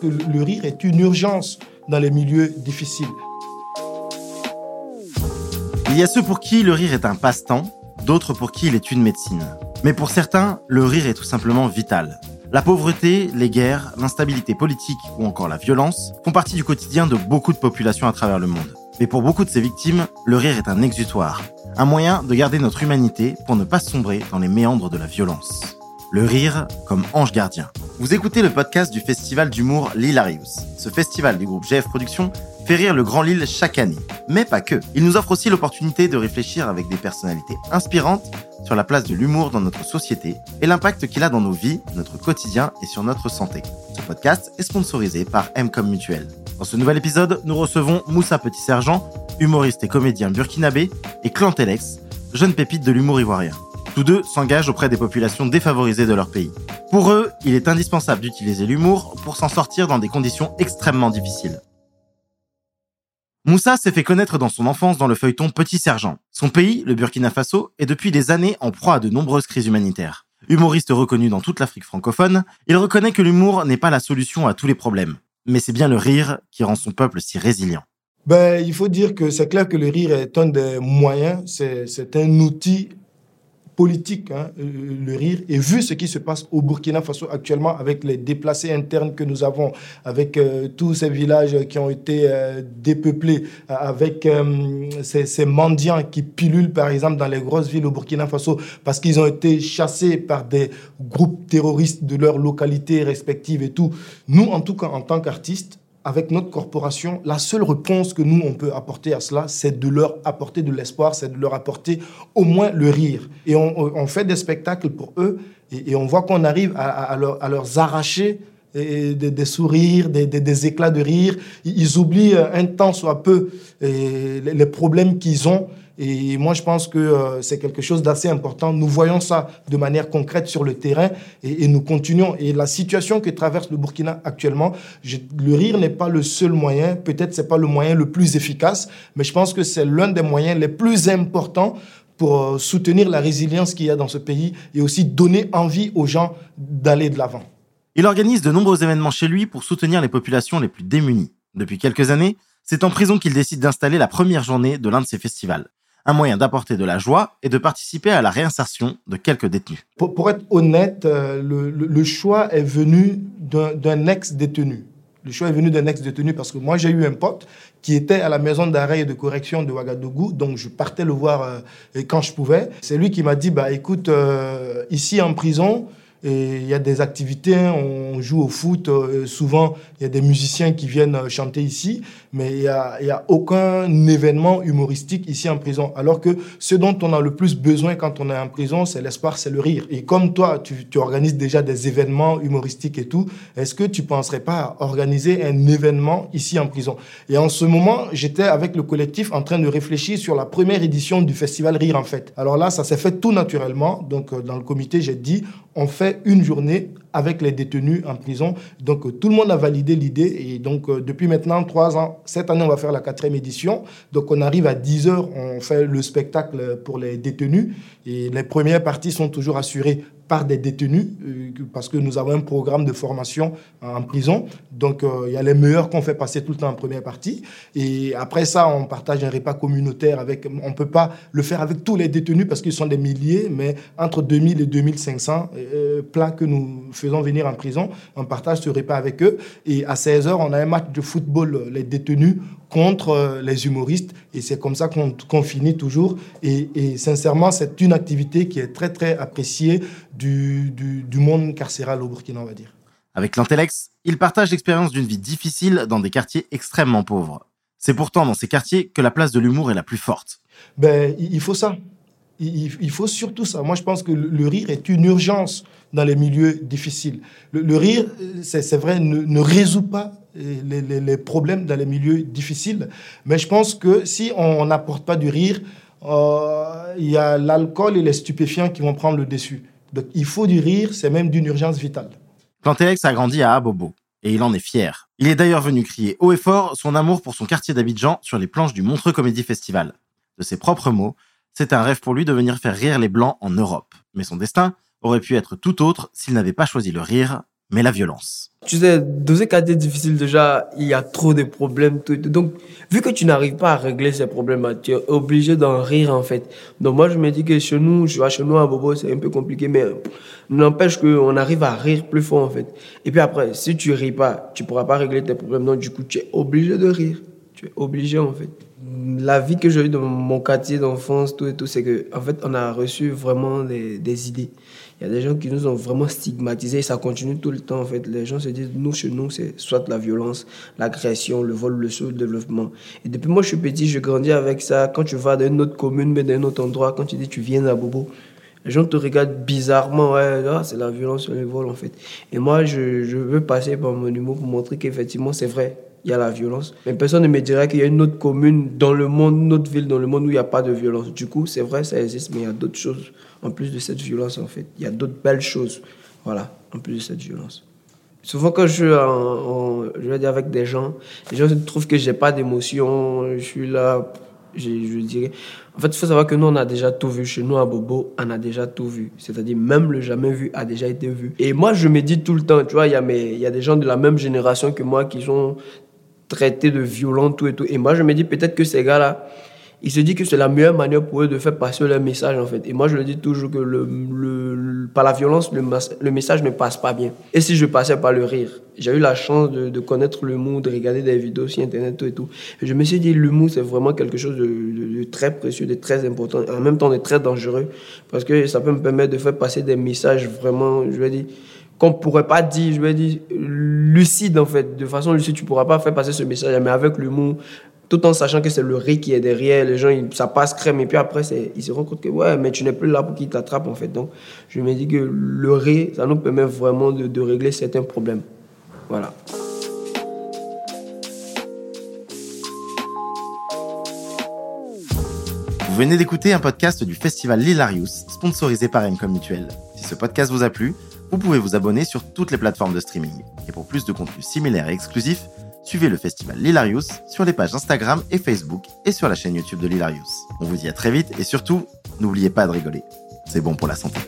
que le rire est une urgence dans les milieux difficiles. Il y a ceux pour qui le rire est un passe-temps, d'autres pour qui il est une médecine. Mais pour certains, le rire est tout simplement vital. La pauvreté, les guerres, l'instabilité politique ou encore la violence font partie du quotidien de beaucoup de populations à travers le monde. Mais pour beaucoup de ces victimes, le rire est un exutoire, un moyen de garder notre humanité pour ne pas sombrer dans les méandres de la violence. Le rire comme ange gardien. Vous écoutez le podcast du festival d'humour L'Hilarious. Ce festival du groupe GF Productions fait rire le Grand Lille chaque année. Mais pas que. Il nous offre aussi l'opportunité de réfléchir avec des personnalités inspirantes sur la place de l'humour dans notre société et l'impact qu'il a dans nos vies, notre quotidien et sur notre santé. Ce podcast est sponsorisé par Mcom Mutuel. Dans ce nouvel épisode, nous recevons Moussa Petit Sergent, humoriste et comédien burkinabé, et Clantelex, jeune pépite de l'humour ivoirien. Tous deux s'engagent auprès des populations défavorisées de leur pays. Pour eux, il est indispensable d'utiliser l'humour pour s'en sortir dans des conditions extrêmement difficiles. Moussa s'est fait connaître dans son enfance dans le feuilleton Petit Sergent. Son pays, le Burkina Faso, est depuis des années en proie à de nombreuses crises humanitaires. Humoriste reconnu dans toute l'Afrique francophone, il reconnaît que l'humour n'est pas la solution à tous les problèmes. Mais c'est bien le rire qui rend son peuple si résilient. Ben, il faut dire que c'est clair que le rire est un des moyens, c'est un outil politique, hein, euh, le rire, et vu ce qui se passe au Burkina Faso actuellement avec les déplacés internes que nous avons, avec euh, tous ces villages qui ont été euh, dépeuplés, avec ces, ces, mendiants qui pilulent par exemple dans les grosses villes au Burkina Faso parce qu'ils ont été chassés par des groupes terroristes de leur localité respective et tout. Nous, en tout cas, en tant qu'artistes, avec notre corporation, la seule réponse que nous, on peut apporter à cela, c'est de leur apporter de l'espoir, c'est de leur apporter au moins le rire. Et on, fait des spectacles pour eux et, on voit qu'on arrive à, leur, arracher des, sourires, des, éclats de rire. Ils oublient un temps soit peu les problèmes qu'ils ont et moi, je pense que euh, c'est quelque chose d'assez important. Nous voyons ça de manière concrète sur le terrain et, nous continuons. Et la situation que traverse le Burkina actuellement, le rire n'est pas le seul moyen. Peut-être c'est pas le moyen le plus efficace, mais je pense que c'est l'un des moyens les plus importants pour euh, soutenir la résilience qu'il y a dans ce pays et aussi donner envie aux gens d'aller de l'avant. Il organise de nombreux événements chez lui pour soutenir les populations les plus démunies. Depuis quelques années, c'est en prison qu'il décide d'installer la première journée de l'un de ses festivals un moyen d'apporter de la joie et de participer à la réinsertion de quelques détenus. Pour, être honnête, euh, le, choix est venu d'un ex-détenu. Le choix est venu d'un ex-détenu parce que moi, j'ai eu un pote qui était à la maison d'arrêt et de correction de Ouagadougou, donc je partais le voir euh, quand je pouvais. C'est lui qui m'a dit, bah écoute, euh, ici en prison, il y a des activités, hein, on joue au foot. Euh, souvent, il y a des musiciens qui viennent euh, chanter ici, mais il n'y a, a aucun événement humoristique ici en prison. Alors que ce dont on a le plus besoin quand on est en prison, c'est l'espoir, c'est le rire. Et comme toi, tu, tu, organises déjà des événements humoristiques et tout, est-ce que tu penserais pas à organiser un événement ici en prison? Et en ce moment, j'étais avec le collectif en train de réfléchir sur la première édition du festival Rire en fait. Alors là, ça s'est fait tout naturellement. Donc euh, dans le comité, j'ai dit, on fait une journée avec les détenus en prison. Donc, euh, tout le monde a validé l'idée. Et donc, euh, depuis maintenant trois ans, cette année, on va faire la quatrième édition. Donc, on arrive à 10 heures, on fait le spectacle pour les détenus. Et les premières parties sont toujours assurées par des détenus, euh, parce que nous avons un programme de formation en prison. Donc, il y a les meilleurs qu'on fait passer tout le temps en première partie. Et après ça, on partage un repas communautaire avec... On ne peut pas le faire avec tous les détenus parce qu'ils sont des milliers, mais entre 2000 et 2500 plats que nous faisons faisons venir en prison, on partage ce repas avec eux. Et à 16h, on a un match de football, les détenus contre euh, les humoristes. Et c'est comme ça qu'on finit toujours. Et, sincèrement, c'est une activité qui est très, très appréciée du, du, monde carcéral au Burkina, on va dire. Avec l'Antellex, il partage l'expérience d'une vie difficile dans des quartiers extrêmement pauvres. C'est pourtant dans ces quartiers que la place de l'humour est la plus forte. Ben, il faut ça il, faut surtout ça. Moi, je pense que le, rire est une urgence dans les milieux difficiles. Le, rire, c'est vrai, ne, résout pas les, problèmes dans les milieux difficiles. Mais je pense que si on n'apporte pas du rire, euh, il y a l'alcool et les stupéfiants qui vont prendre le dessus. Donc, il faut du rire, c'est même d'une urgence vitale. Plantex a grandi à Abobo et il en est fier. Il est d'ailleurs venu crier haut et fort son amour pour son quartier d'Abidjan sur les planches du Montreux Comédie Festival. De ses propres mots, c'est un rêve pour lui de venir faire rire les Blancs en Europe. Mais son destin aurait pu être tout autre s'il n'avait pas choisi le rire mais la violence. Tu sais, dans ces quartiers difficiles, déjà, il y a trop de problèmes. Tout, Donc, vu que tu n'arrives pas à régler ces problèmes, tu es obligé d'en rire, en fait. Donc, moi, je me dis que chez nous, je chez nous, à Bobo, c'est un peu compliqué, mais n'empêche qu'on arrive à rire plus fort, en fait. Et puis après, si tu ris pas, tu pourras pas régler tes problèmes. Donc, du coup, tu es obligé de rire. Tu es obligé, en fait. La vie que j'ai eue dans mon quartier d'enfance, tout et tout, c'est que, en fait, on a reçu vraiment des, idées. Il y a des gens qui nous ont vraiment stigmatisés et ça continue tout le temps en fait. Les gens se disent, nous, chez nous, c'est soit la violence, l'agression, le vol, le sous-développement. Et depuis moi, je suis petit, je grandis avec ça. Quand tu vas dans une autre commune, mais dans un autre endroit, quand tu dis tu viens à Bobo, les gens te regardent bizarrement, ouais, ah, c'est la violence, le vol en fait. Et moi, je, je veux passer par mon humour pour montrer qu'effectivement, c'est vrai il y a la violence. Mais personne ne me dirait qu'il y a une autre commune dans le monde, une autre ville dans le monde où il n'y a pas de violence. Du coup, c'est vrai, ça existe, mais il y a d'autres choses en plus de cette violence, en fait. Il y a d'autres belles choses, voilà, en plus de cette violence. Souvent, quand je suis je vais avec des gens, les gens trouvent que j'ai pas d'émotion, je suis là, je, dirais. En fait, il faut savoir que nous, on a déjà tout vu. Chez nous, à Bobo, on a déjà tout vu. C'est-à-dire, même le jamais vu a déjà été vu. Et moi, je me dis tout le temps, tu vois, il y, y a des gens de la même génération que moi qui sont traités de violents, tout et tout. Et moi, je me dis peut-être que ces gars-là, ils se disent que c'est la meilleure manière pour eux de faire passer leur message, en fait. Et moi, je le dis toujours que le, le, par la violence, le, le, message ne passe pas bien. Et si je passais par le rire J'ai eu la chance de, connaître l'humour, de regarder des vidéos sur Internet, tout et tout. Je me suis dit, l'humour, c'est vraiment quelque chose de, très précieux, de très important, en même temps de très dangereux, parce que ça peut me permettre de faire passer des messages vraiment, je vais dire, qu'on pourrait pas dire, je vais dire, lucide en fait. De façon lucide, tu pourras pas faire passer ce message, mais avec l'humour, tout en sachant que c'est le riz qui est derrière, les gens, ça passe crème, et puis après, ils se rendent compte que, ouais, mais tu n'es plus là pour qu'ils t'attrapent, en fait. Donc, je me dis que le riz, ça nous permet vraiment de, régler certains problèmes. Voilà. Vous venez d'écouter un podcast du festival Lilarius, sponsorisé par Mcom Mutuel. Si ce podcast vous a plu, vous pouvez vous abonner sur toutes les plateformes de streaming. Et pour plus de contenu similaire et exclusif, suivez le festival Lilarius sur les pages Instagram et Facebook et sur la chaîne YouTube de Lilarius. On vous dit à très vite et surtout, n'oubliez pas de rigoler. C'est bon pour la santé.